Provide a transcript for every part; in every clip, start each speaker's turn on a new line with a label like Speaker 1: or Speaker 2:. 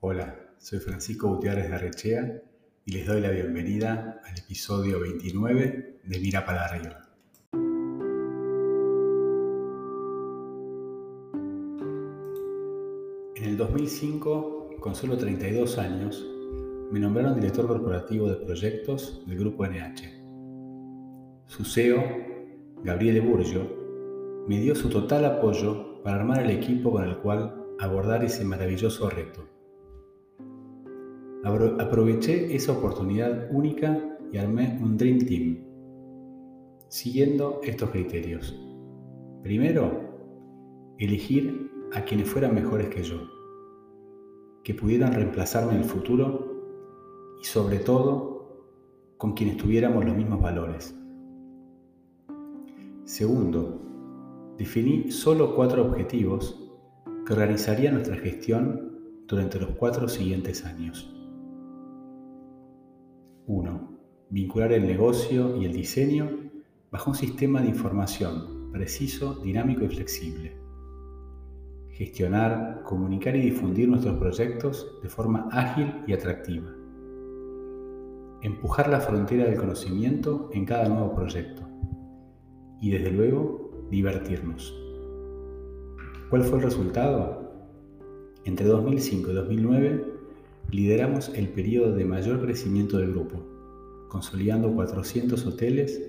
Speaker 1: Hola, soy Francisco Gutiérrez de Arrechea y les doy la bienvenida al episodio 29 de Mira para arriba. En el 2005, con solo 32 años, me nombraron director corporativo de proyectos del grupo NH. Su CEO, Gabriele Burgio, me dio su total apoyo para armar el equipo con el cual abordar ese maravilloso reto. Aproveché esa oportunidad única y armé un Dream Team, siguiendo estos criterios. Primero, elegir a quienes fueran mejores que yo, que pudieran reemplazarme en el futuro y sobre todo con quienes tuviéramos los mismos valores. Segundo, definí solo cuatro objetivos que organizarían nuestra gestión durante los cuatro siguientes años. 1. Vincular el negocio y el diseño bajo un sistema de información preciso, dinámico y flexible. Gestionar, comunicar y difundir nuestros proyectos de forma ágil y atractiva empujar la frontera del conocimiento en cada nuevo proyecto y desde luego divertirnos. ¿Cuál fue el resultado? Entre 2005 y 2009 lideramos el periodo de mayor crecimiento del grupo, consolidando 400 hoteles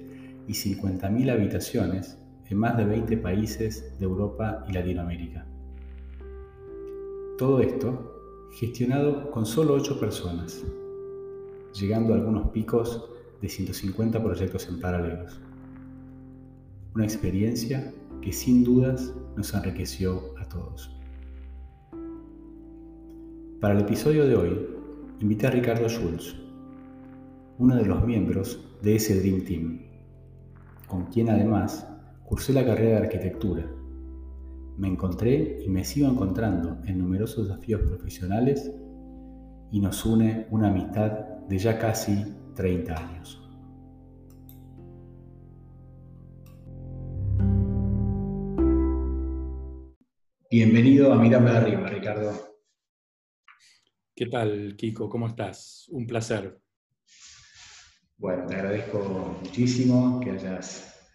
Speaker 1: y 50.000 habitaciones en más de 20 países de Europa y Latinoamérica. Todo esto gestionado con solo 8 personas, llegando a algunos picos de 150 proyectos en paralelos. Una experiencia que sin dudas nos enriqueció a todos. Para el episodio de hoy, invité a Ricardo Schulz, uno de los miembros de ese Dream Team, con quien además cursé la carrera de arquitectura. Me encontré y me sigo encontrando en numerosos desafíos profesionales y nos une una amistad de ya casi 30 años. Bienvenido a Mirame Arriba, Ricardo.
Speaker 2: ¿Qué tal, Kiko? ¿Cómo estás? Un placer.
Speaker 1: Bueno, te agradezco muchísimo que hayas,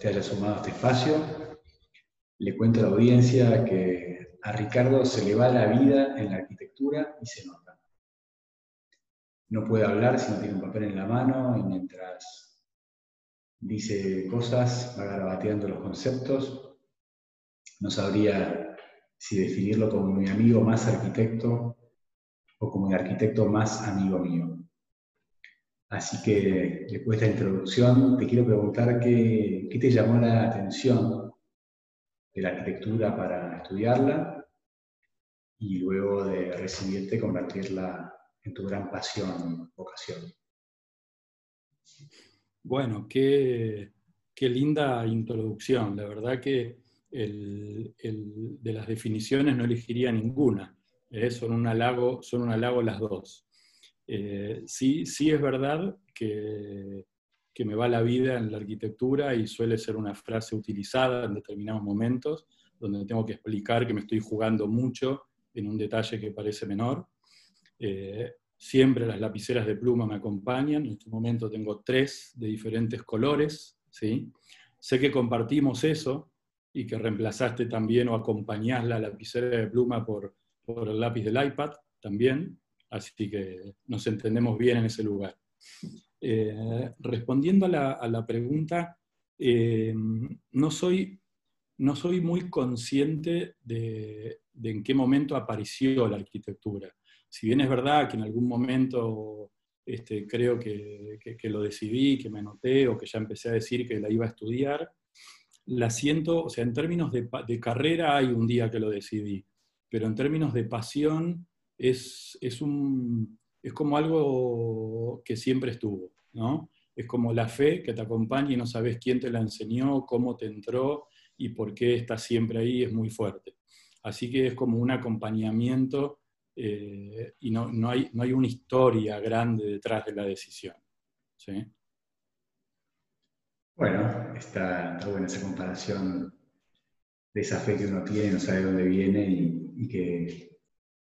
Speaker 1: te hayas sumado a este espacio. Le cuento a la audiencia que a Ricardo se le va la vida en la arquitectura y se nota no puede hablar si no tiene un papel en la mano y mientras dice cosas va garabateando los conceptos. No sabría si definirlo como mi amigo más arquitecto o como mi arquitecto más amigo mío. Así que después de esta introducción te quiero preguntar qué, qué te llamó la atención de la arquitectura para estudiarla y luego de recibirte convertirla en tu gran pasión, vocación.
Speaker 2: Bueno, qué, linda introducción. La verdad que de las definiciones no elegiría ninguna. ¿Eh? son, un halago, son un las dos. Eh, sí, sí es verdad que, que me va la vida en la arquitectura y suele ser una frase utilizada en determinados momentos donde tengo que explicar que me estoy jugando mucho en un detalle que parece menor. Eh, siempre las lapiceras de pluma me acompañan, en este momento tengo tres de diferentes colores, ¿sí? Sé que compartimos eso y que reemplazaste también o acompañás la lapicera de pluma por, el lápiz del iPad también, así que nos entendemos bien en ese lugar. Eh, respondiendo a la, pregunta, eh, no, soy, no soy muy consciente de, de en qué momento apareció la arquitectura si bien es verdad que en algún momento este, creo que, lo decidí, que me anoté o que ya empecé a decir que la iba a estudiar, la siento, o sea, en términos de, carrera hay un día que lo decidí, pero en términos de pasión es, es, un, es como algo que siempre estuvo, ¿no? Es como la fe que te acompaña y no sabes quién te la enseñó, cómo te entró y por qué está siempre ahí, es muy fuerte. Así que es como un acompañamiento eh, y no, no, hay, no hay una historia grande detrás de la decisión. ¿sí?
Speaker 1: Bueno, está, buena esa comparación de esa fe que uno tiene, no sabe dónde viene y, que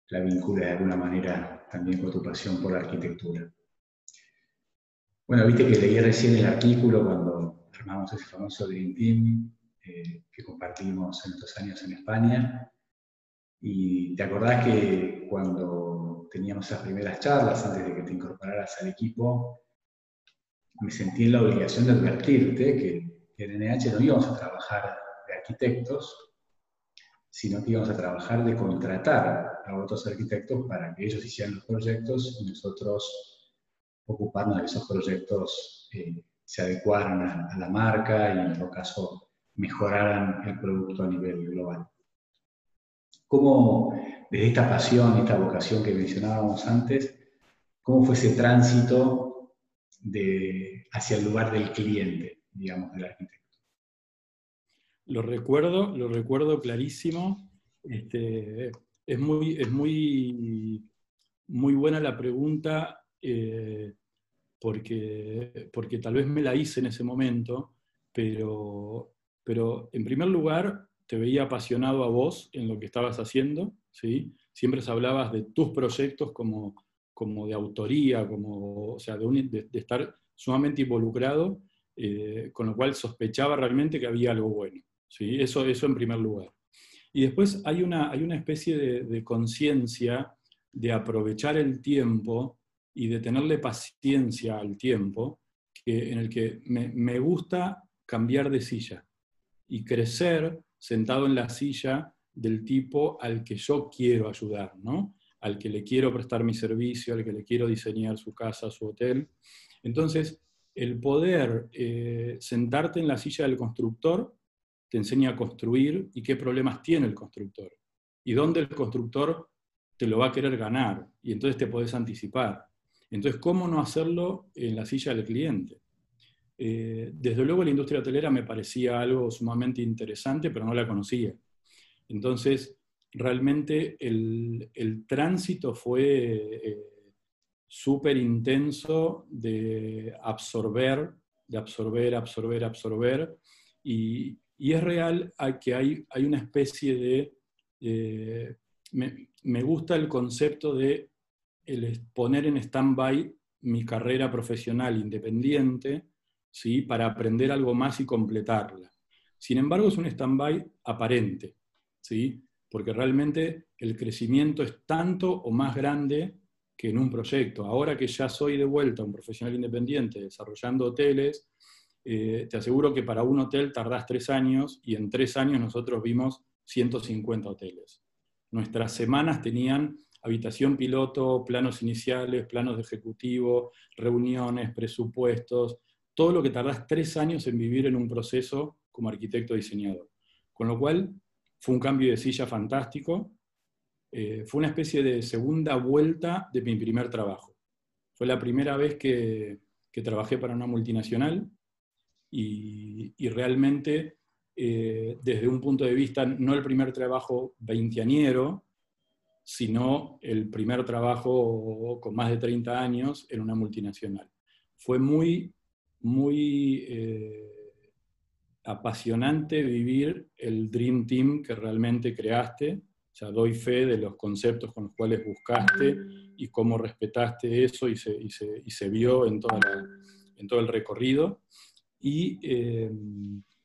Speaker 1: la vincula de alguna manera también con tu pasión por la arquitectura. Bueno, viste que leí recién el artículo cuando armamos ese famoso Dream Team eh, que compartimos en estos años en España. Y te acordás que cuando teníamos esas primeras charlas, antes de que te incorporaras al equipo, me sentí en la obligación de advertirte que en NH no íbamos a trabajar de arquitectos, sino que íbamos a trabajar de contratar a otros arquitectos para que ellos hicieran los proyectos y nosotros ocuparnos de esos proyectos eh, se adecuaran a, la marca y en todo caso mejoraran el producto a nivel global. ¿Cómo, desde esta pasión, esta vocación que mencionábamos antes, cómo fue ese tránsito de, hacia el lugar del cliente, digamos, del arquitecto?
Speaker 2: Lo recuerdo, lo recuerdo clarísimo. Este, es muy, es muy, muy buena la pregunta eh, porque, porque tal vez me la hice en ese momento, pero, pero en primer lugar te veía apasionado a vos en lo que estabas haciendo, ¿sí? siempre hablabas de tus proyectos como, como de autoría, como, o sea, de, de, estar sumamente involucrado, eh, con lo cual sospechaba realmente que había algo bueno. ¿Sí? Eso, eso en primer lugar. Y después hay una, hay una especie de, conciencia de aprovechar el tiempo y de tenerle paciencia al tiempo, que, en el que me, gusta cambiar de silla y crecer sentado en la silla del tipo al que yo quiero ayudar, ¿no? al que le quiero prestar mi servicio, al que le quiero diseñar su casa, su hotel. Entonces, el poder eh, sentarte en la silla del constructor te enseña a construir y qué problemas tiene el constructor. Y dónde el constructor te lo va a querer ganar. Y entonces te podés anticipar. Entonces, ¿cómo no hacerlo en la silla del cliente? Eh, desde luego la industria hotelera me parecía algo sumamente interesante, pero no la conocía. Entonces, realmente el, tránsito fue eh, súper intenso de absorber, de absorber, absorber, absorber, y, y es real que hay, hay una especie de... Eh, me, gusta el concepto de el poner en stand-by mi carrera profesional independiente ¿sí? para aprender algo más y completarla. Sin embargo, es un stand-by aparente, ¿sí? porque realmente el crecimiento es tanto o más grande que en un proyecto. Ahora que ya soy de vuelta un profesional independiente desarrollando hoteles, eh, te aseguro que para un hotel tardás tres años y en tres años nosotros vimos 150 hoteles. Nuestras semanas tenían habitación piloto, planos iniciales, planos de ejecutivo, reuniones, presupuestos, todo lo que tardás tres años en vivir en un proceso como arquitecto diseñador. Con lo cual fue un cambio de silla fantástico, eh, fue una especie de segunda vuelta de mi primer trabajo. Fue la primera vez que trabajé para una multinacional, y, realmente eh, desde un punto de vista, no el primer trabajo veinteañero, sino el primer trabajo con más de 30 años en una multinacional. Fue muy, muy eh, apasionante vivir el Dream Team que realmente creaste. O sea, doy fe de los conceptos con los cuales buscaste y cómo respetaste eso y se, vio en todo el recorrido. Eh,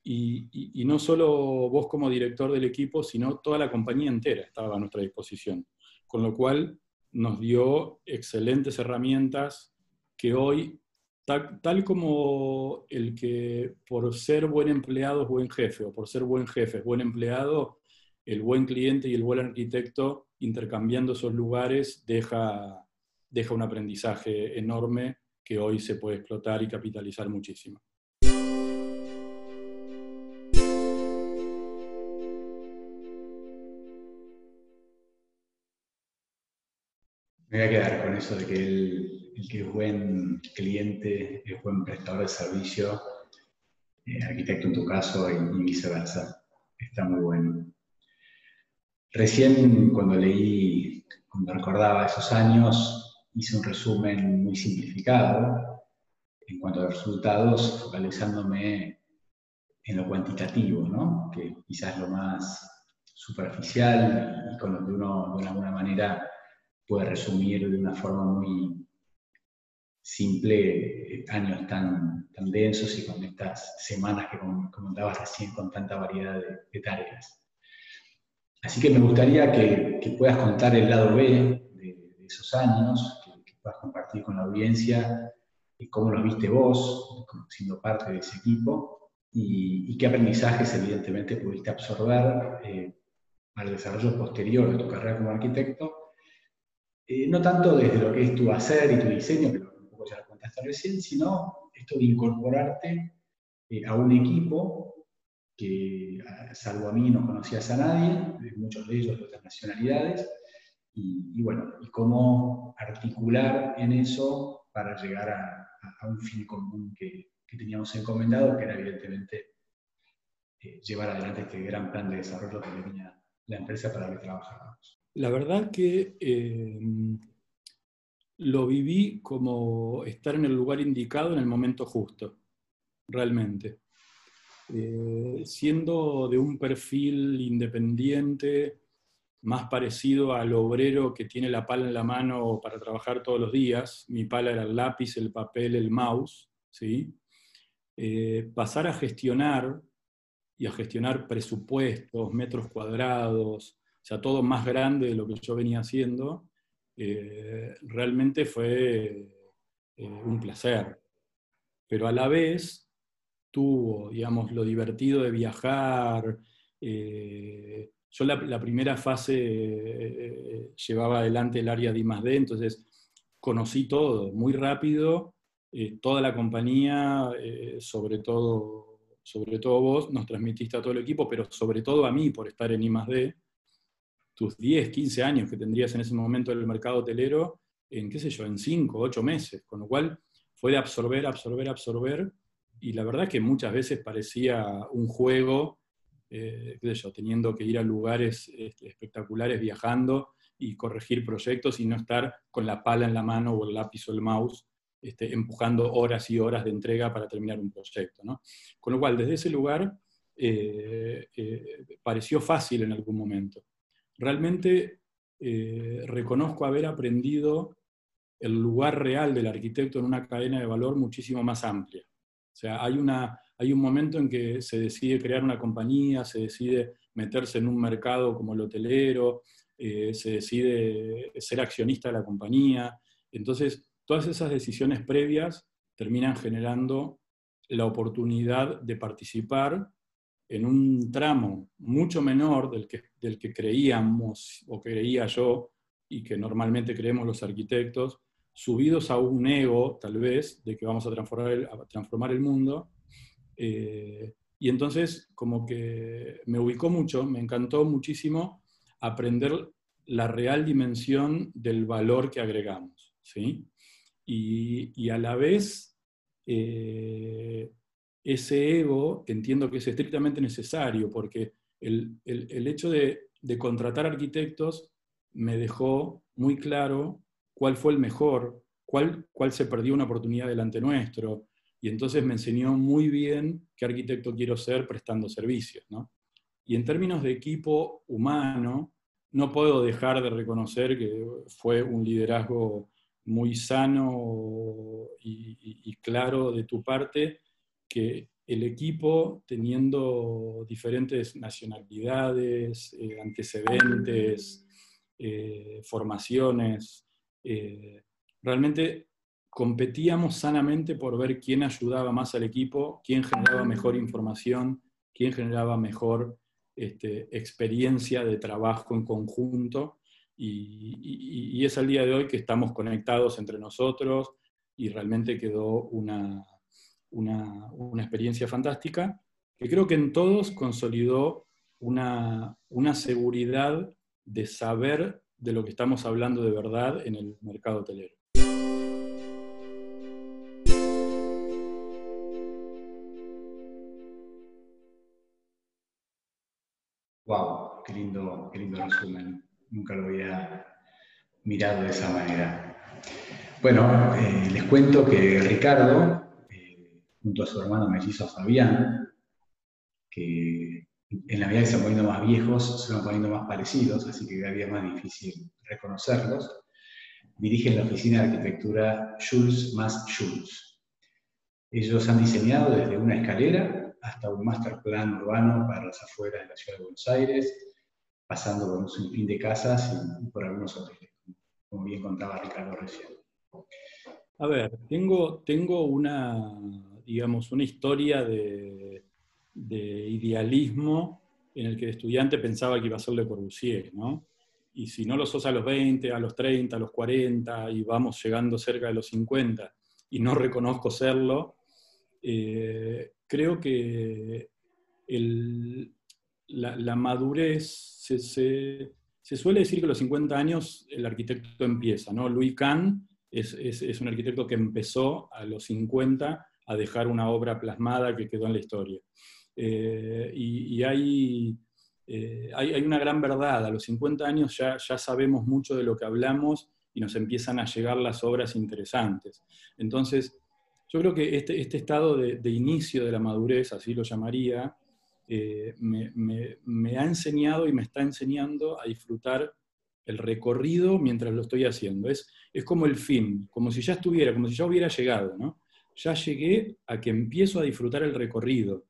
Speaker 2: y, y, no solo vos como director del equipo, sino toda la compañía entera estaba a nuestra disposición. Con lo cual nos dio excelentes herramientas que hoy, tal, como el que por ser buen empleado es buen jefe, o por ser buen jefe es buen empleado, el buen cliente y el buen arquitecto intercambiando esos lugares deja, deja un aprendizaje enorme que hoy se puede explotar y capitalizar muchísimo.
Speaker 1: Me voy a quedar con eso de que el, que es buen cliente es buen prestador de servicio, eh, arquitecto en tu caso y, viceversa. Está muy bueno. Recién cuando leí, cuando recordaba esos años, hice un resumen muy simplificado en cuanto a resultados, focalizándome en lo cuantitativo, ¿no? que quizás lo más superficial y con lo que uno de alguna manera puede resumir de una forma muy simple años tan, tan densos y con estas semanas que comentabas recién con tanta variedad de, tareas. Así que me gustaría que, puedas contar el lado B de, esos años, que, puedas compartir con la audiencia cómo lo viste vos, siendo parte de ese equipo, y, qué aprendizajes evidentemente pudiste absorber eh, al desarrollo posterior de tu carrera como arquitecto, eh, no tanto desde lo que es tu hacer y tu diseño, que un poco ya lo contaste recién, sino esto de incorporarte eh, a un equipo que, salvo a mí, no conocías a nadie, muchos de ellos de otras nacionalidades, y, bueno, y cómo articular en eso para llegar a, un fin común que, teníamos encomendado, que era evidentemente eh, llevar adelante este gran plan de desarrollo que tenía la empresa para la que trabajábamos.
Speaker 2: La verdad que eh, lo viví como estar en el lugar indicado en el momento justo, realmente. Eh, siendo de un perfil independiente, más parecido al obrero que tiene la pala en la mano para trabajar todos los días, mi pala era el lápiz, el papel, el mouse, ¿sí? Eh, pasar a gestionar y a gestionar presupuestos, metros cuadrados, sea, todo más grande de lo que yo venía haciendo, eh, realmente fue eh, un placer. Pero a la vez tuvo, digamos, lo divertido de viajar. Eh, yo la, primera fase llevaba adelante el área de I+.D., entonces conocí todo muy rápido, toda la compañía, sobre todo sobre todo vos, nos transmitiste a todo el equipo, pero sobre todo a mí por estar en I+.D., tus 10, 15 años que tendrías en ese momento en el mercado hotelero, en qué sé yo, en 5, 8 meses, con lo cual fue de absorber, absorber, absorber, y la verdad que muchas veces parecía un juego, eh, teniendo que ir a lugares este, espectaculares, viajando y corregir proyectos y no estar con la pala en la mano o el lápiz o el mouse este, empujando horas y horas de entrega para terminar un proyecto. Con lo cual, desde ese lugar eh, eh, pareció fácil en algún momento. Realmente eh, reconozco haber aprendido el lugar real del arquitecto en una cadena de valor muchísimo más amplia. O sea, hay, una, hay un momento en que se decide crear una compañía, se decide meterse en un mercado como el hotelero, se decide ser accionista de la compañía. Entonces, Todas esas decisiones previas terminan generando la oportunidad de participar en un tramo mucho menor del que, del que creíamos o creía yo y que normalmente creemos los arquitectos, subidos a un ego, tal vez, de que vamos a transformar el, transformar el mundo. Eh, y entonces, como que me ubicó mucho, me encantó muchísimo aprender la real dimensión del valor que agregamos. ¿sí? y, a la vez eh, ese ego entiendo que es estrictamente necesario, porque el, hecho de, contratar arquitectos me dejó muy claro cuál fue el mejor, cuál, cuál se perdió una oportunidad delante nuestro, y entonces me enseñó muy bien qué arquitecto quiero ser prestando servicios. Y en términos de equipo humano, no puedo dejar de reconocer que fue un liderazgo muy sano y, claro de tu parte que el equipo, teniendo diferentes nacionalidades, eh, antecedentes, eh, formaciones, eh, realmente competíamos sanamente por ver quién ayudaba más al equipo, quién generaba mejor información, quién generaba mejor este, experiencia de trabajo en conjunto. Y, es al día de hoy que estamos conectados entre nosotros y realmente quedó una, una, experiencia fantástica que creo que en todos consolidó una, una seguridad de saber de lo que estamos hablando de verdad en el mercado hotelero.
Speaker 1: Wow, qué lindo, qué lindo resumen nunca lo había mirado de esa manera. Bueno, eh, les cuento que Ricardo, junto a su hermano mellizo Fabián, que en la medida que se van poniendo más viejos, se van poniendo más parecidos, así que cada día es más difícil reconocerlos. dirigen la oficina de arquitectura Jules más Jules. Ellos han diseñado desde una escalera hasta un master plan urbano para las afueras de la ciudad de Buenos Aires, pasando por un sinfín de casas y por algunos hoteles, como bien contaba Ricardo recién.
Speaker 2: A ver, tengo, tengo una, digamos, una historia de, de idealismo en el que el estudiante pensaba que iba a ser Le Corbusier, ¿no? Y si no lo sos a los 20, a los 30, a los 40, y vamos llegando cerca de los 50, y no reconozco serlo, eh, creo que la, madurez, se, suele decir que a los 50 años el arquitecto empieza, ¿no? Louis Kahn es, es un arquitecto que empezó a los 50 a dejar una obra plasmada que quedó en la historia. Eh, y, eh, hay, hay, una gran verdad, a los 50 años ya, ya sabemos mucho de lo que hablamos y nos empiezan a llegar las obras interesantes. Entonces, yo creo que este, este estado de, inicio de la madurez, así lo llamaría, eh, me, me, ha enseñado y me está enseñando a disfrutar el recorrido mientras lo estoy haciendo. Es, es como el fin, como si ya estuviera, como si ya hubiera llegado, ¿no? Ya llegué a que empiezo a disfrutar el recorrido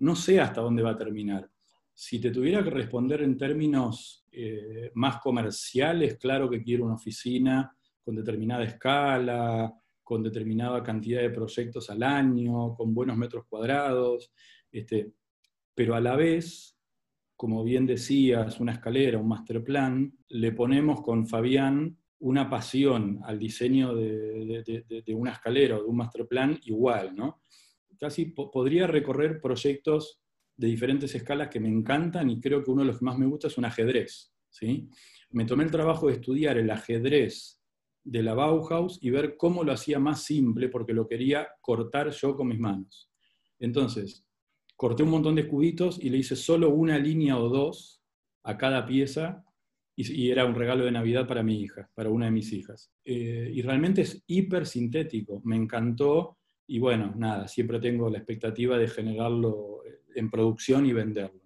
Speaker 2: no sé hasta dónde va a terminar. Si te tuviera que responder en términos eh, más comerciales, claro que quiero una oficina con determinada escala, con determinada cantidad de proyectos al año, con buenos metros cuadrados, este, pero a la vez, como bien decías, una escalera, un master plan, le ponemos con Fabián una pasión al diseño de, de una escalera o de un master plan igual, ¿no? casi podría recorrer proyectos de diferentes escalas que me encantan y creo que uno de los que más me gusta es un ajedrez. ¿sí? Me tomé el trabajo de estudiar el ajedrez de la Bauhaus y ver cómo lo hacía más simple porque lo quería cortar yo con mis manos. Entonces, corté un montón de cubitos y le hice solo una línea o dos a cada pieza y, era un regalo de Navidad para mi hija, para una de mis hijas. Eh, y realmente es hiper sintético, me encantó y bueno, nada, siempre tengo la expectativa de generarlo en producción y venderlo.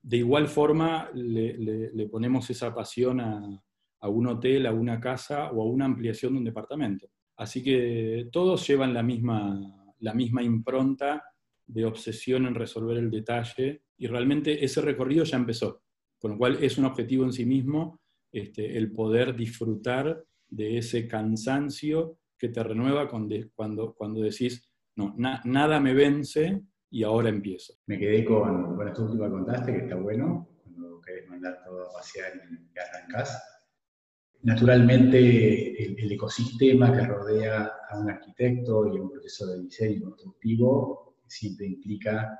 Speaker 2: De igual forma, le, ponemos esa pasión a, un hotel, a una casa o a una ampliación de un departamento. Así que todos llevan la misma, la misma impronta de obsesión en resolver el detalle y realmente ese recorrido ya empezó, con lo cual es un objetivo en sí mismo este, el poder disfrutar de ese cansancio que te renueva cuando, cuando decís, no, nada me vence y ahora empiezo.
Speaker 1: Me quedé con, con esto último que contaste, que está bueno, cuando querés mandar todo a pasear y arrancás. Naturalmente, el, ecosistema que rodea a un arquitecto y a un proceso de diseño constructivo siempre implica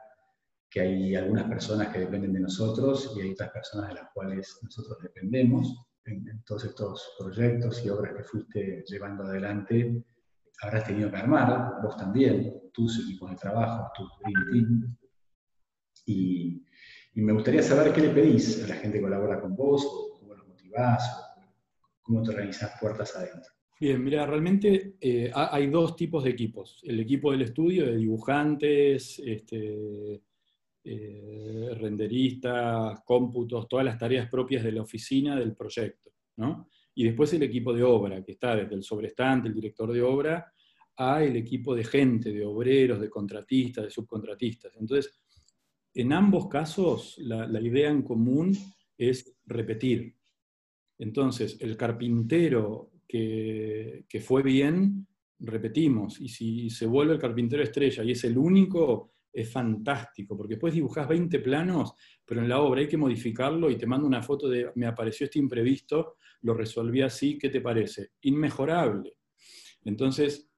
Speaker 1: que hay algunas personas que dependen de nosotros y hay otras personas de las cuales nosotros dependemos en, todos estos proyectos y obras que fuiste llevando adelante, habrás tenido que armar, vos también, tus equipos de trabajo, tu Dream Team. Y, me gustaría saber qué le pedís a la gente que colabora con vos, o cómo los motivás, o cómo te organizás puertas adentro.
Speaker 2: Bien, mira, realmente eh, hay dos tipos de equipos. El equipo del estudio, de dibujantes, este, eh, renderistas, cómputos, todas las tareas propias de la oficina del proyecto. ¿no? Y después el equipo de obra, que está desde el sobrestante, el director de obra, a el equipo de gente, de obreros, de contratistas, de subcontratistas. Entonces, en ambos casos, la, idea en común es repetir. Entonces, el carpintero que, que, fue bien, repetimos. Y si se vuelve el carpintero estrella y es el único, es fantástico, porque después dibujás 20 planos, pero en la obra hay que modificarlo y te mando una foto de, me apareció este imprevisto, lo resolví así, ¿qué te parece? Inmejorable. Entonces,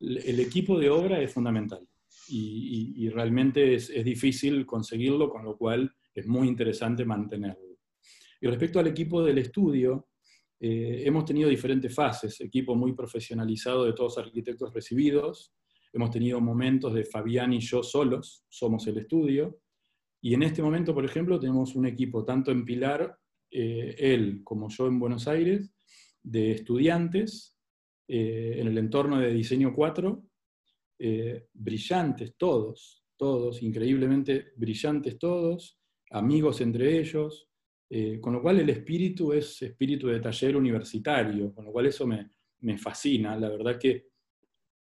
Speaker 2: el equipo de obra es fundamental y, realmente es, difícil conseguirlo, con lo cual es muy interesante mantenerlo. Y respecto al equipo del estudio, eh, hemos tenido diferentes fases, equipo muy profesionalizado de todos arquitectos recibidos, Hemos tenido momentos de Fabián y yo solos, somos el estudio, y en este momento, por ejemplo, tenemos un equipo tanto en Pilar, eh, él como yo en Buenos Aires, de estudiantes eh, en el entorno de Diseño 4, eh, brillantes todos, todos, increíblemente brillantes todos, amigos entre ellos, Eh, con lo cual el espíritu es espíritu de taller universitario, con lo cual eso me, me fascina. La verdad que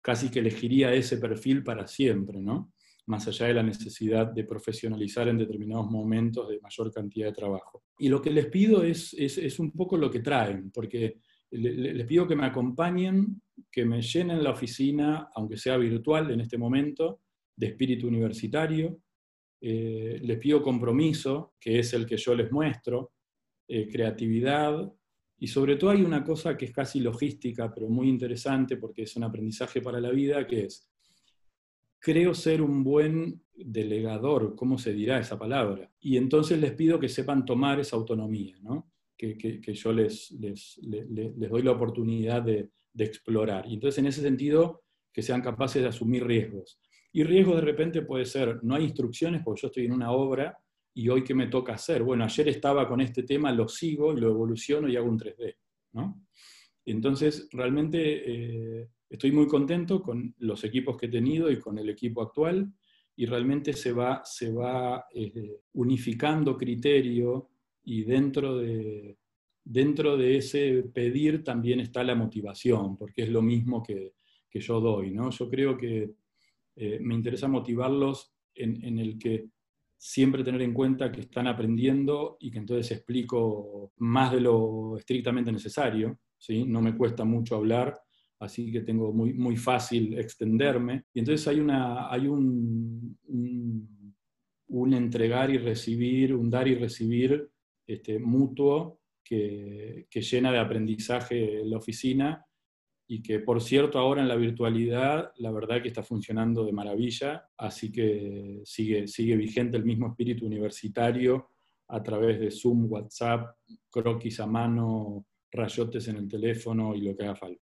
Speaker 2: casi que elegiría ese perfil para siempre, ¿no? más allá de la necesidad de profesionalizar en determinados momentos de mayor cantidad de trabajo. Y lo que les pido es, es, un poco lo que traen, porque les pido que me acompañen, que me llenen la oficina, aunque sea virtual en este momento, de espíritu universitario. Eh, les pido compromiso, que es el que yo les muestro, eh, creatividad, y sobre todo hay una cosa que es casi logística, pero muy interesante porque es un aprendizaje para la vida, que es creo ser un buen delegador, ¿cómo se dirá esa palabra? Y entonces les pido que sepan tomar esa autonomía, ¿no? que, yo les, les, doy la oportunidad de, explorar. Y entonces en ese sentido, que sean capaces de asumir riesgos. Y riesgo de repente puede ser, no hay instrucciones porque yo estoy en una obra y hoy qué me toca hacer. Bueno, ayer estaba con este tema, lo sigo y lo evoluciono y hago un 3D. ¿no? Entonces, realmente eh, Estoy muy contento con los equipos que he tenido y con el equipo actual y realmente se va, se va eh, unificando criterio y dentro de, dentro de ese pedir también está la motivación, porque es lo mismo que, que yo doy. ¿no? Yo creo que eh, me interesa motivarlos en, en, el que siempre tener en cuenta que están aprendiendo y que entonces explico más de lo estrictamente necesario. ¿sí? No me cuesta mucho hablar así que tengo muy, muy fácil extenderme. Y entonces hay, una, hay un, un, entregar y recibir, un dar y recibir este, mutuo que, que, llena de aprendizaje la oficina y que por cierto ahora en la virtualidad la verdad que está funcionando de maravilla, así que sigue, sigue vigente el mismo espíritu universitario a través de Zoom, WhatsApp, croquis a mano, rayotes en el teléfono y lo que haga falta.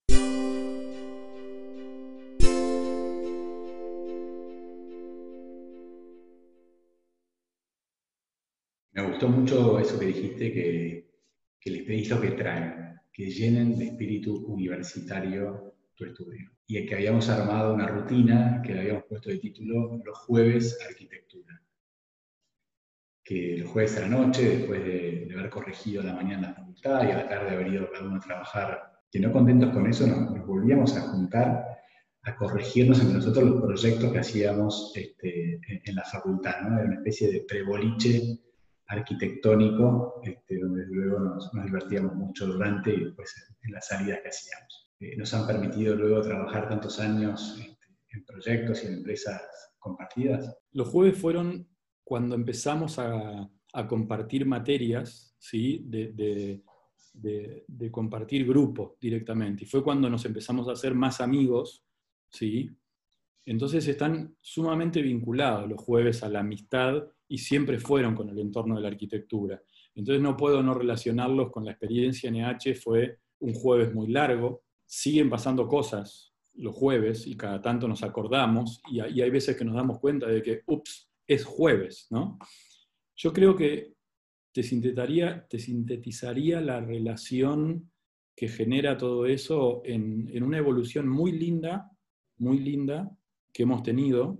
Speaker 1: Me gustó mucho eso que dijiste, que, que les pedís lo que traen, que llenen de espíritu universitario tu estudio. Y que habíamos armado una rutina que le habíamos puesto de título Los jueves arquitectura. Que los jueves a la noche, después de, haber corregido la mañana la facultad y a la tarde haber ido cada uno a trabajar, que no contentos con eso, nos, volvíamos a juntar a corregirnos entre nosotros los proyectos que hacíamos este, en, la facultad, ¿no? Era una especie de preboliche arquitectónico, este, donde luego nos, divertíamos mucho durante y después en, las salidas que hacíamos. Eh, nos han permitido luego trabajar tantos años este, en proyectos y en empresas compartidas.
Speaker 2: Los jueves fueron cuando empezamos a, a compartir materias, ¿sí? De, de, de, de, compartir grupos directamente. Y fue cuando nos empezamos a hacer más amigos, ¿sí? Entonces están sumamente vinculados los jueves a la amistad y siempre fueron con el entorno de la arquitectura. Entonces no puedo no relacionarlos con la experiencia NH, fue un jueves muy largo, siguen pasando cosas los jueves y cada tanto nos acordamos y, hay veces que nos damos cuenta de que, ups, es jueves, ¿no? Yo creo que te sintetizaría, te sintetizaría la relación que genera todo eso en una evolución muy linda, muy linda, que hemos tenido,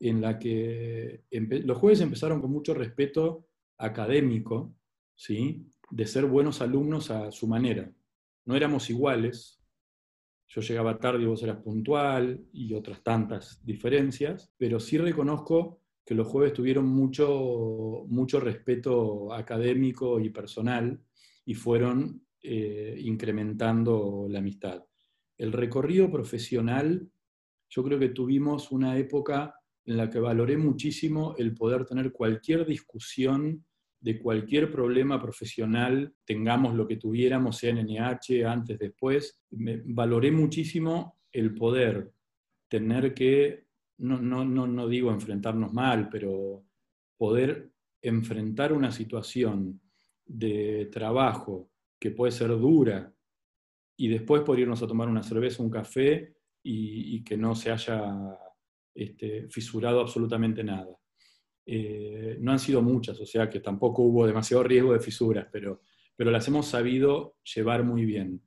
Speaker 2: en la que los jueves empezaron con mucho respeto académico, ¿sí? de ser buenos alumnos a su manera. No éramos iguales, yo llegaba tarde y vos eras puntual y otras tantas diferencias, pero sí reconozco que los jueves tuvieron mucho, mucho respeto académico y personal y fueron eh, incrementando la amistad. El recorrido profesional, yo creo que tuvimos una época en la que valoré muchísimo el poder tener cualquier discusión de cualquier problema profesional, tengamos lo que tuviéramos, sea en NH, antes, después. Valoré muchísimo el poder tener que, no, no, no, no digo enfrentarnos mal, pero poder enfrentar una situación de trabajo que puede ser dura y después poder irnos a tomar una cerveza, un café y, que no se haya este, fisurado absolutamente nada. Eh, no han sido muchas, o sea que tampoco hubo demasiado riesgo de fisuras, pero, pero las hemos sabido llevar muy bien.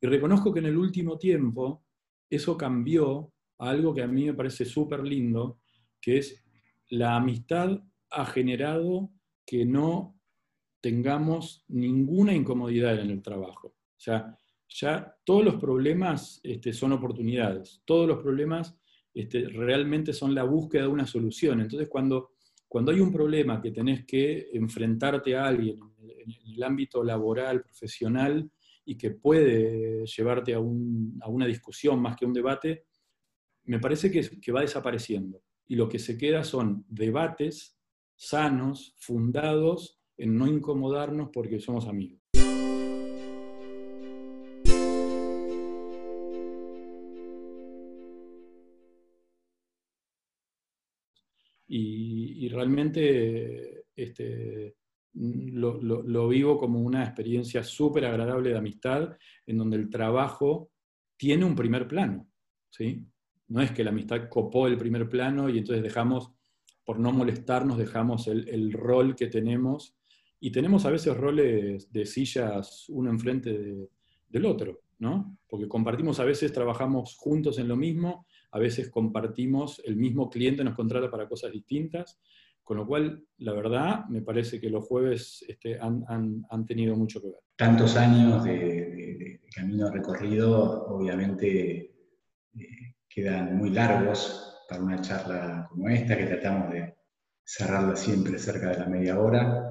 Speaker 2: Y reconozco que en el último tiempo eso cambió algo que a mí me parece súper lindo, que es la amistad ha generado que no tengamos ninguna incomodidad en el trabajo. Ya todos los problemas este, son oportunidades, todos los problemas este, realmente son la búsqueda de una solución. Entonces, cuando, cuando hay un problema que tenés que enfrentarte a alguien en el ámbito laboral, profesional, y que puede llevarte a, una discusión más que un debate, me parece que, va desapareciendo. Y lo que se queda son debates sanos, fundados en no incomodarnos porque somos amigos. Realmente este, lo, vivo como una experiencia súper agradable de amistad, en donde el trabajo tiene un primer plano. ¿sí? No es que la amistad copó el primer plano y entonces dejamos, por no molestarnos, dejamos el, rol que tenemos. Y tenemos a veces roles de sillas uno enfrente del otro, ¿no? Porque compartimos, a veces trabajamos juntos en lo mismo, a veces compartimos, el mismo cliente nos contrata para cosas distintas, con lo cual, la verdad, me parece que los jueves este, han, tenido mucho que ver.
Speaker 1: Tantos años de, camino recorrido, obviamente, eh, quedan muy largos para una charla como esta, que tratamos de cerrarla siempre cerca de la media hora.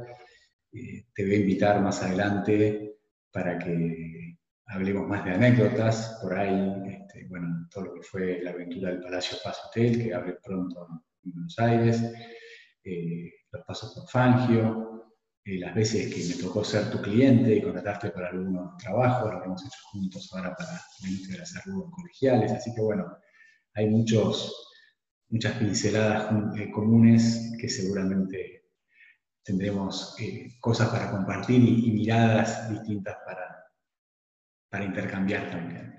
Speaker 1: Eh, te voy a invitar más adelante para que hablemos más de anécdotas por ahí, este, bueno, todo lo que fue la aventura del Palacio Paz Hotel, que abre pronto en Buenos Aires eh, los pasos por Fangio, eh, las veces que me tocó ser tu cliente y contratarte para algunos trabajos, lo que hemos hecho juntos ahora para la industria de la salud colegiales. Así que bueno, hay muchos, muchas pinceladas eh, comunes que seguramente tendremos cosas para compartir y, miradas distintas para, para intercambiar también.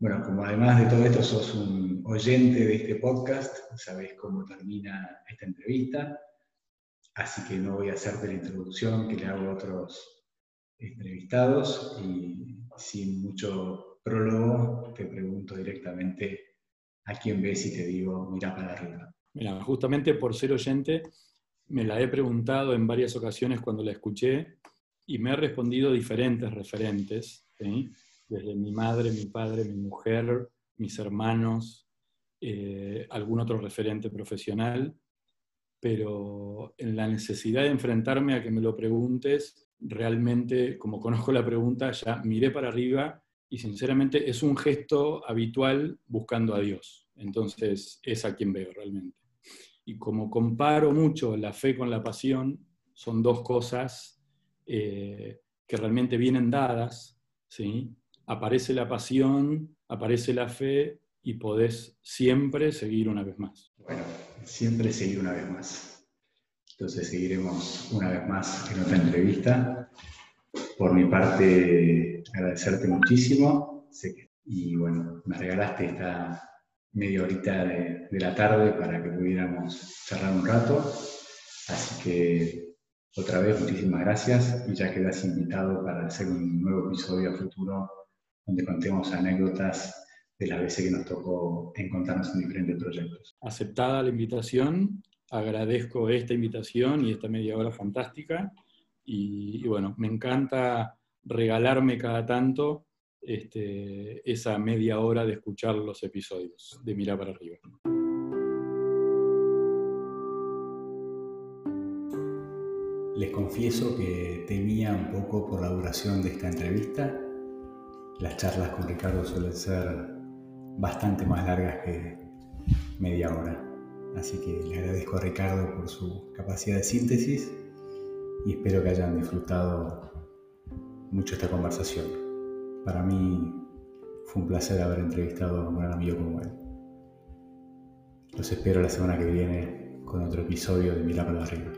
Speaker 1: Bueno, como además de todo esto sos un oyente de este podcast, sabés cómo termina esta entrevista, así que no voy a hacerte la introducción que le hago a otros entrevistados y sin mucho prólogo te pregunto directamente a quién ves y te digo, mira para arriba.
Speaker 2: Mira, justamente por ser oyente, me la he preguntado en varias ocasiones cuando la escuché y me ha respondido diferentes referentes. ¿sí? Desde mi madre, mi padre, mi mujer, mis hermanos, eh, algún otro referente profesional, pero en la necesidad de enfrentarme a que me lo preguntes, realmente, como conozco la pregunta, ya miré para arriba y sinceramente es un gesto habitual buscando a Dios. Entonces es a quien veo realmente. Y como comparo mucho la fe con la pasión, son dos cosas eh, que realmente vienen dadas, ¿sí? Aparece la pasión, aparece la fe y podés siempre seguir una vez más.
Speaker 1: Bueno, siempre seguir una vez más. Entonces seguiremos una vez más en otra entrevista. Por mi parte, agradecerte muchísimo. Y bueno, me regalaste esta media horita de, de la tarde para que pudiéramos charlar un rato. Así que otra vez, muchísimas gracias y ya quedas invitado para hacer un nuevo episodio futuro donde contemos anécdotas de las veces que nos tocó encontrarnos en diferentes proyectos.
Speaker 2: Aceptada la invitación, agradezco esta invitación y esta media hora fantástica. Y, bueno, me encanta regalarme cada tanto este, esa media hora de escuchar los episodios de Mirar para arriba.
Speaker 1: Les confieso que temía un poco por la duración de esta entrevista las charlas con Ricardo suelen ser bastante más largas que media hora. Así que le agradezco a Ricardo por su capacidad de síntesis y espero que hayan disfrutado mucho esta conversación. Para mí fue un placer haber entrevistado a un gran amigo como él. Los espero la semana que viene con otro episodio de para arriba.